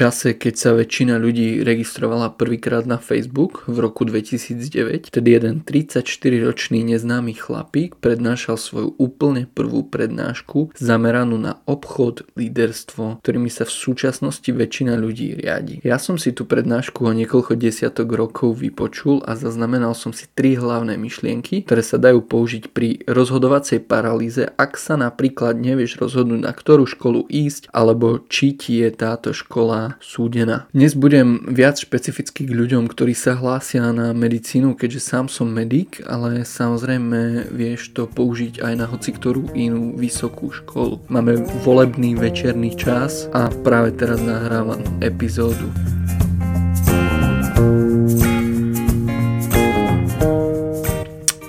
čase, keď sa väčšina ľudí registrovala prvýkrát na Facebook v roku 2009, tedy jeden 34-ročný neznámy chlapík prednášal svoju úplne prvú prednášku zameranú na obchod, líderstvo, ktorými sa v súčasnosti väčšina ľudí riadi. Ja som si tú prednášku o niekoľko desiatok rokov vypočul a zaznamenal som si tri hlavné myšlienky, ktoré sa dajú použiť pri rozhodovacej paralýze, ak sa napríklad nevieš rozhodnúť, na ktorú školu ísť, alebo či ti je táto škola súdená. Dnes budem viac špecificky k ľuďom, ktorí sa hlásia na medicínu, keďže sám som medic, ale samozrejme vieš to použiť aj na hoci ktorú inú vysokú školu. Máme volebný večerný čas a práve teraz nahrávam epizódu.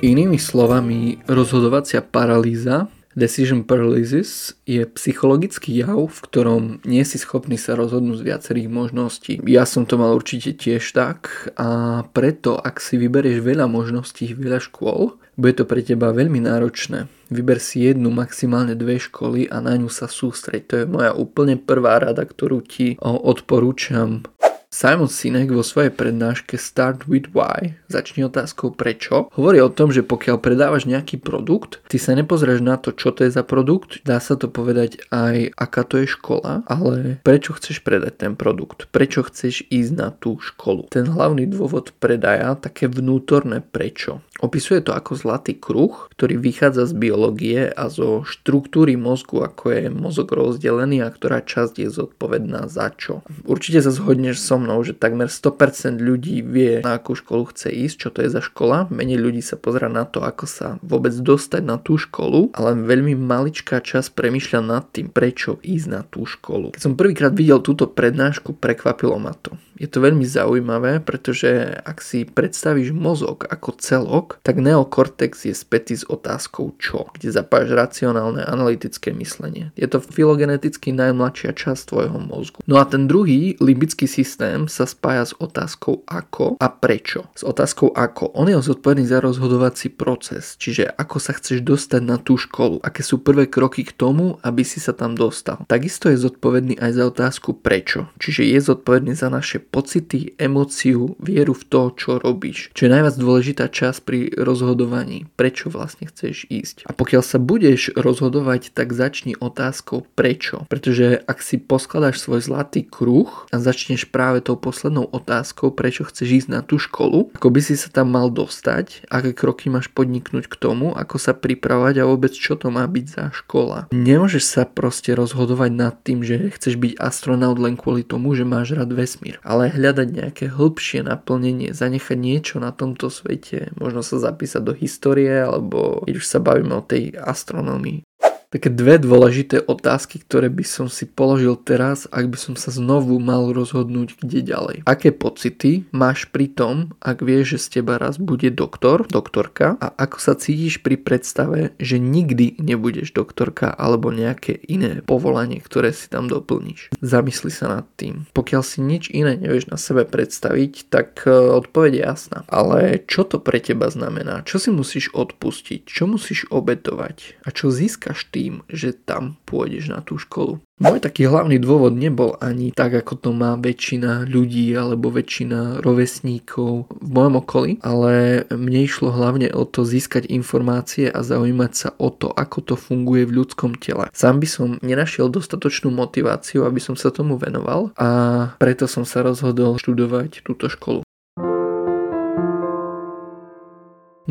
Inými slovami, rozhodovacia paralýza Decision paralysis je psychologický jav, v ktorom nie si schopný sa rozhodnúť z viacerých možností. Ja som to mal určite tiež tak a preto, ak si vyberieš veľa možností, veľa škôl, bude to pre teba veľmi náročné. Vyber si jednu, maximálne dve školy a na ňu sa sústreď. To je moja úplne prvá rada, ktorú ti odporúčam Simon Sinek vo svojej prednáške Start with Why, začni otázkou prečo, hovorí o tom, že pokiaľ predávaš nejaký produkt, ty sa nepozrieš na to, čo to je za produkt, dá sa to povedať aj aká to je škola, ale prečo chceš predať ten produkt, prečo chceš ísť na tú školu. Ten hlavný dôvod predaja, také vnútorné prečo. Opisuje to ako zlatý kruh, ktorý vychádza z biológie a zo štruktúry mozgu, ako je mozog rozdelený a ktorá časť je zodpovedná za čo. Určite sa zhodneš so mnou, že takmer 100% ľudí vie, na akú školu chce ísť, čo to je za škola. Menej ľudí sa pozera na to, ako sa vôbec dostať na tú školu, ale veľmi maličká časť premýšľa nad tým, prečo ísť na tú školu. Keď som prvýkrát videl túto prednášku, prekvapilo ma to. Je to veľmi zaujímavé, pretože ak si predstavíš mozog ako celok, tak neokortex je spätý s otázkou čo, kde zapáš racionálne analytické myslenie. Je to filogeneticky najmladšia časť tvojho mozgu. No a ten druhý, limbický systém, sa spája s otázkou ako a prečo. S otázkou ako. On je zodpovedný za rozhodovací proces, čiže ako sa chceš dostať na tú školu, aké sú prvé kroky k tomu, aby si sa tam dostal. Takisto je zodpovedný aj za otázku prečo, čiže je zodpovedný za naše pocity, emóciu, vieru v to, čo robíš. Čo je najviac dôležitá časť pri rozhodovaní, prečo vlastne chceš ísť. A pokiaľ sa budeš rozhodovať, tak začni otázkou prečo. Pretože ak si poskladáš svoj zlatý kruh a začneš práve tou poslednou otázkou, prečo chceš ísť na tú školu, ako by si sa tam mal dostať, aké kroky máš podniknúť k tomu, ako sa pripravať a vôbec čo to má byť za škola. Nemôžeš sa proste rozhodovať nad tým, že chceš byť astronaut len kvôli tomu, že máš rád vesmír. Ale ale hľadať nejaké hĺbšie naplnenie, zanechať niečo na tomto svete, možno sa zapísať do histórie, alebo keď už sa bavíme o tej astronomii, také dve dôležité otázky, ktoré by som si položil teraz, ak by som sa znovu mal rozhodnúť, kde ďalej. Aké pocity máš pri tom, ak vieš, že z teba raz bude doktor, doktorka a ako sa cítiš pri predstave, že nikdy nebudeš doktorka alebo nejaké iné povolanie, ktoré si tam doplníš. Zamysli sa nad tým. Pokiaľ si nič iné nevieš na sebe predstaviť, tak e, odpoveď je jasná. Ale čo to pre teba znamená? Čo si musíš odpustiť? Čo musíš obetovať? A čo získaš ty tým, že tam pôjdeš na tú školu. Môj taký hlavný dôvod nebol ani tak, ako to má väčšina ľudí alebo väčšina rovesníkov v mojom okolí, ale mne išlo hlavne o to získať informácie a zaujímať sa o to, ako to funguje v ľudskom tele. Sám by som nenašiel dostatočnú motiváciu, aby som sa tomu venoval a preto som sa rozhodol študovať túto školu.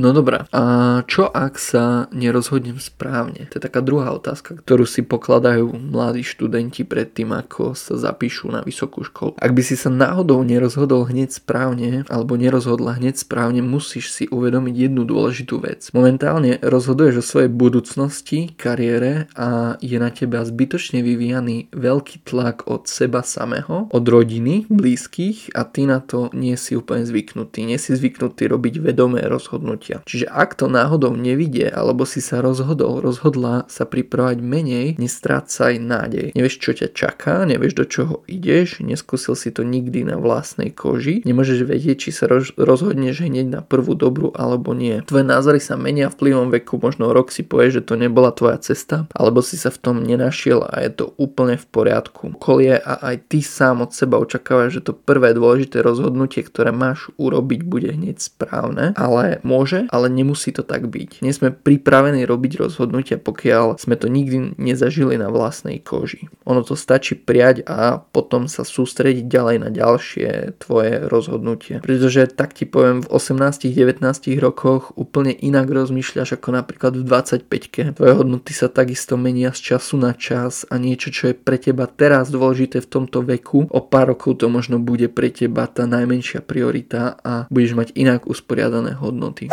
No dobré, a čo ak sa nerozhodnem správne? To je taká druhá otázka, ktorú si pokladajú mladí študenti pred tým, ako sa zapíšu na vysokú školu. Ak by si sa náhodou nerozhodol hneď správne, alebo nerozhodla hneď správne, musíš si uvedomiť jednu dôležitú vec. Momentálne rozhoduješ o svojej budúcnosti, kariére a je na teba zbytočne vyvíjaný veľký tlak od seba samého, od rodiny, blízkych a ty na to nie si úplne zvyknutý. Nie si zvyknutý robiť vedomé rozhodnutia rozhodnutia. Čiže ak to náhodou nevidie, alebo si sa rozhodol, rozhodla sa pripravať menej, nestrácaj nádej. Nevieš, čo ťa čaká, nevieš, do čoho ideš, neskúsil si to nikdy na vlastnej koži, nemôžeš vedieť, či sa rozhodneš hneď na prvú dobrú alebo nie. Tvoje názory sa menia vplyvom veku, možno rok si povieš, že to nebola tvoja cesta, alebo si sa v tom nenašiel a je to úplne v poriadku. Kolie a aj ty sám od seba očakávaš, že to prvé dôležité rozhodnutie, ktoré máš urobiť, bude hneď správne, ale môže, ale nemusí to tak byť. Nie sme pripravení robiť rozhodnutia, pokiaľ sme to nikdy nezažili na vlastnej koži. Ono to stačí prijať a potom sa sústrediť ďalej na ďalšie tvoje rozhodnutie. Pretože tak ti poviem, v 18-19 rokoch úplne inak rozmýšľaš ako napríklad v 25 Tvoje hodnoty sa takisto menia z času na čas a niečo, čo je pre teba teraz dôležité v tomto veku, o pár rokov to možno bude pre teba tá najmenšia priorita a budeš mať inak usporiadané hodnoty.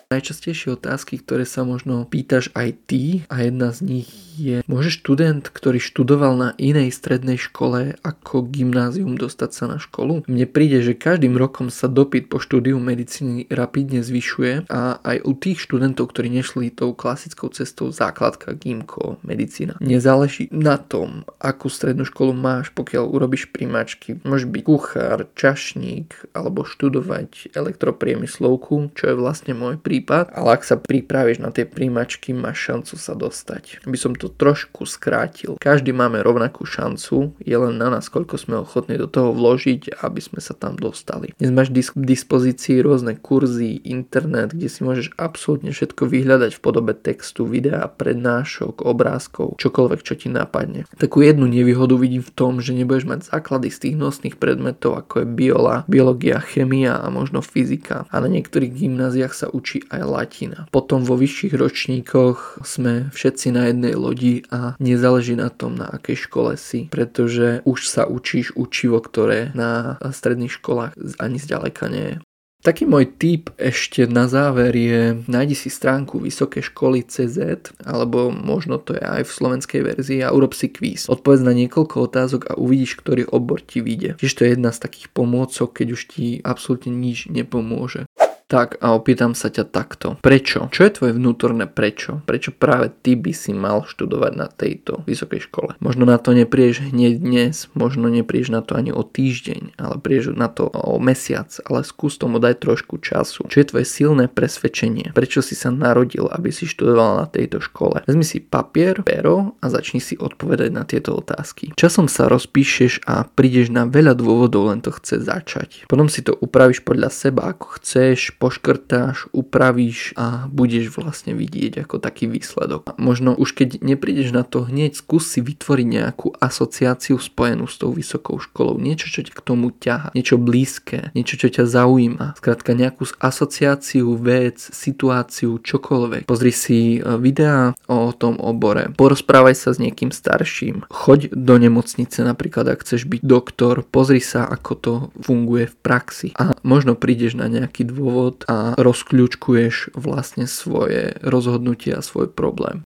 Najčastejšie otázky, ktoré sa možno pýtaš aj ty a jedna z nich je, môže študent, ktorý študoval na inej strednej škole ako gymnázium dostať sa na školu? Mne príde, že každým rokom sa dopyt po štúdiu medicíny rapidne zvyšuje a aj u tých študentov, ktorí nešli tou klasickou cestou základka, gymko, medicína. Nezáleží na tom, akú strednú školu máš, pokiaľ urobíš primačky. Môže byť kuchár, čašník alebo študovať elektropriemyslovku, čo je vlastne môj prípad prípad, ale ak sa pripravíš na tie príjmačky, máš šancu sa dostať. By som to trošku skrátil. Každý máme rovnakú šancu, je len na nás, koľko sme ochotní do toho vložiť, aby sme sa tam dostali. Dnes máš k dispozícii rôzne kurzy, internet, kde si môžeš absolútne všetko vyhľadať v podobe textu, videa, prednášok, obrázkov, čokoľvek, čo ti napadne. Takú jednu nevýhodu vidím v tom, že nebudeš mať základy z tých nosných predmetov, ako je biola, biológia, chemia a možno fyzika. A na niektorých gymnáziách sa učí aj latina. Potom vo vyšších ročníkoch sme všetci na jednej lodi a nezáleží na tom, na akej škole si, pretože už sa učíš učivo, ktoré na stredných školách ani zďaleka nie je. Taký môj tip ešte na záver je, nájdi si stránku Vysoké školy CZ, alebo možno to je aj v slovenskej verzii a urob si kvíz. Odpovedz na niekoľko otázok a uvidíš, ktorý obor ti vyjde. Tiež to je jedna z takých pomôcok, keď už ti absolútne nič nepomôže. Tak a opýtam sa ťa takto. Prečo? Čo je tvoje vnútorné prečo? Prečo práve ty by si mal študovať na tejto vysokej škole? Možno na to neprieš hneď dnes, možno neprieš na to ani o týždeň, ale prieš na to o mesiac, ale skús tomu dať trošku času. Čo je tvoje silné presvedčenie? Prečo si sa narodil, aby si študoval na tejto škole? Vezmi si papier, pero a začni si odpovedať na tieto otázky. Časom sa rozpíšeš a prídeš na veľa dôvodov, len to chce začať. Potom si to upravíš podľa seba, ako chceš, poškrtáš, upravíš a budeš vlastne vidieť ako taký výsledok. Možno už keď neprídeš na to hneď, skús si vytvoriť nejakú asociáciu spojenú s tou vysokou školou. Niečo, čo ťa k tomu ťaha, niečo blízke, niečo, čo ťa zaujíma. Skrátka nejakú asociáciu, vec, situáciu, čokoľvek. Pozri si e, videá o tom obore, porozprávaj sa s niekým starším, choď do nemocnice napríklad, ak chceš byť doktor, pozri sa, ako to funguje v praxi a možno prídeš na nejaký dôvod, dôvod a rozkľúčkuješ vlastne svoje rozhodnutie a svoj problém.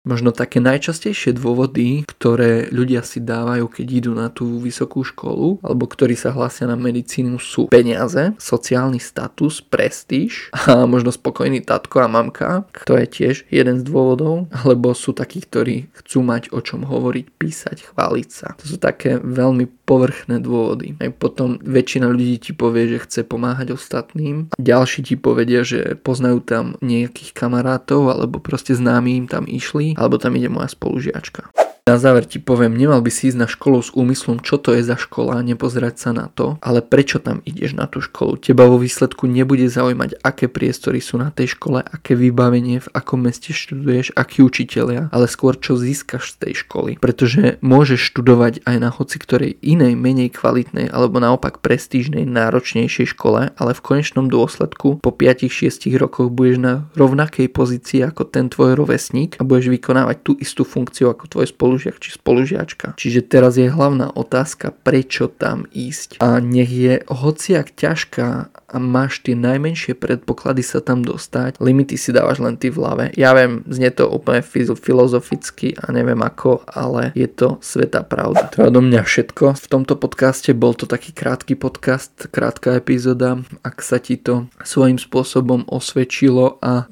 Možno také najčastejšie dôvody, ktoré ľudia si dávajú, keď idú na tú vysokú školu, alebo ktorí sa hlásia na medicínu, sú peniaze, sociálny status, prestíž a možno spokojný tatko a mamka. To je tiež jeden z dôvodov. Alebo sú takí, ktorí chcú mať o čom hovoriť, písať, chváliť sa. To sú také veľmi povrchné dôvody. Aj potom väčšina ľudí ti povie, že chce pomáhať ostatným. Ďalší ti povedia, že poznajú tam nejakých kamarátov alebo proste známi im tam išli alebo tam ide moja spolužiačka. Na záver ti poviem, nemal by si ísť na školu s úmyslom, čo to je za škola, nepozerať sa na to, ale prečo tam ideš na tú školu. Teba vo výsledku nebude zaujímať, aké priestory sú na tej škole, aké vybavenie, v akom meste študuješ, akí učitelia, ale skôr čo získaš z tej školy. Pretože môžeš študovať aj na hoci ktorej inej, menej kvalitnej alebo naopak prestížnej, náročnejšej škole, ale v konečnom dôsledku po 5-6 rokoch budeš na rovnakej pozícii ako ten tvoj rovesník a budeš vykonávať tú istú funkciu ako tvoj spolu spolužiak či spolužiačka. Čiže teraz je hlavná otázka, prečo tam ísť. A nech je hociak ťažká a máš tie najmenšie predpoklady sa tam dostať, limity si dávaš len ty v hlave. Ja viem, znie to úplne filozoficky a neviem ako, ale je to sveta pravda. To je odo mňa všetko. V tomto podcaste bol to taký krátky podcast, krátka epizóda. Ak sa ti to svojím spôsobom osvedčilo a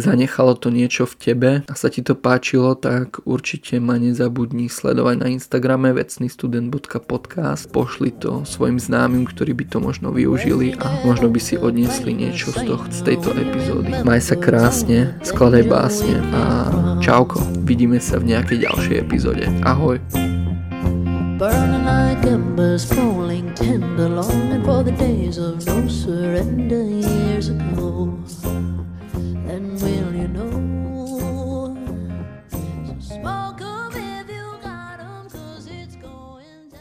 zanechalo to niečo v tebe a sa ti to páčilo, tak určite ma nezabudni sledovať na Instagrame vecnystudent.podcast. Pošli to svojim známym, ktorí by to možno využili a možno by si odniesli niečo z, toho, z tejto epizódy. Maj sa krásne, skladaj básne a čauko. Vidíme sa v nejakej ďalšej epizóde. Ahoj. Burning like embers, falling tender, longing for the days of no surrender years ago. And will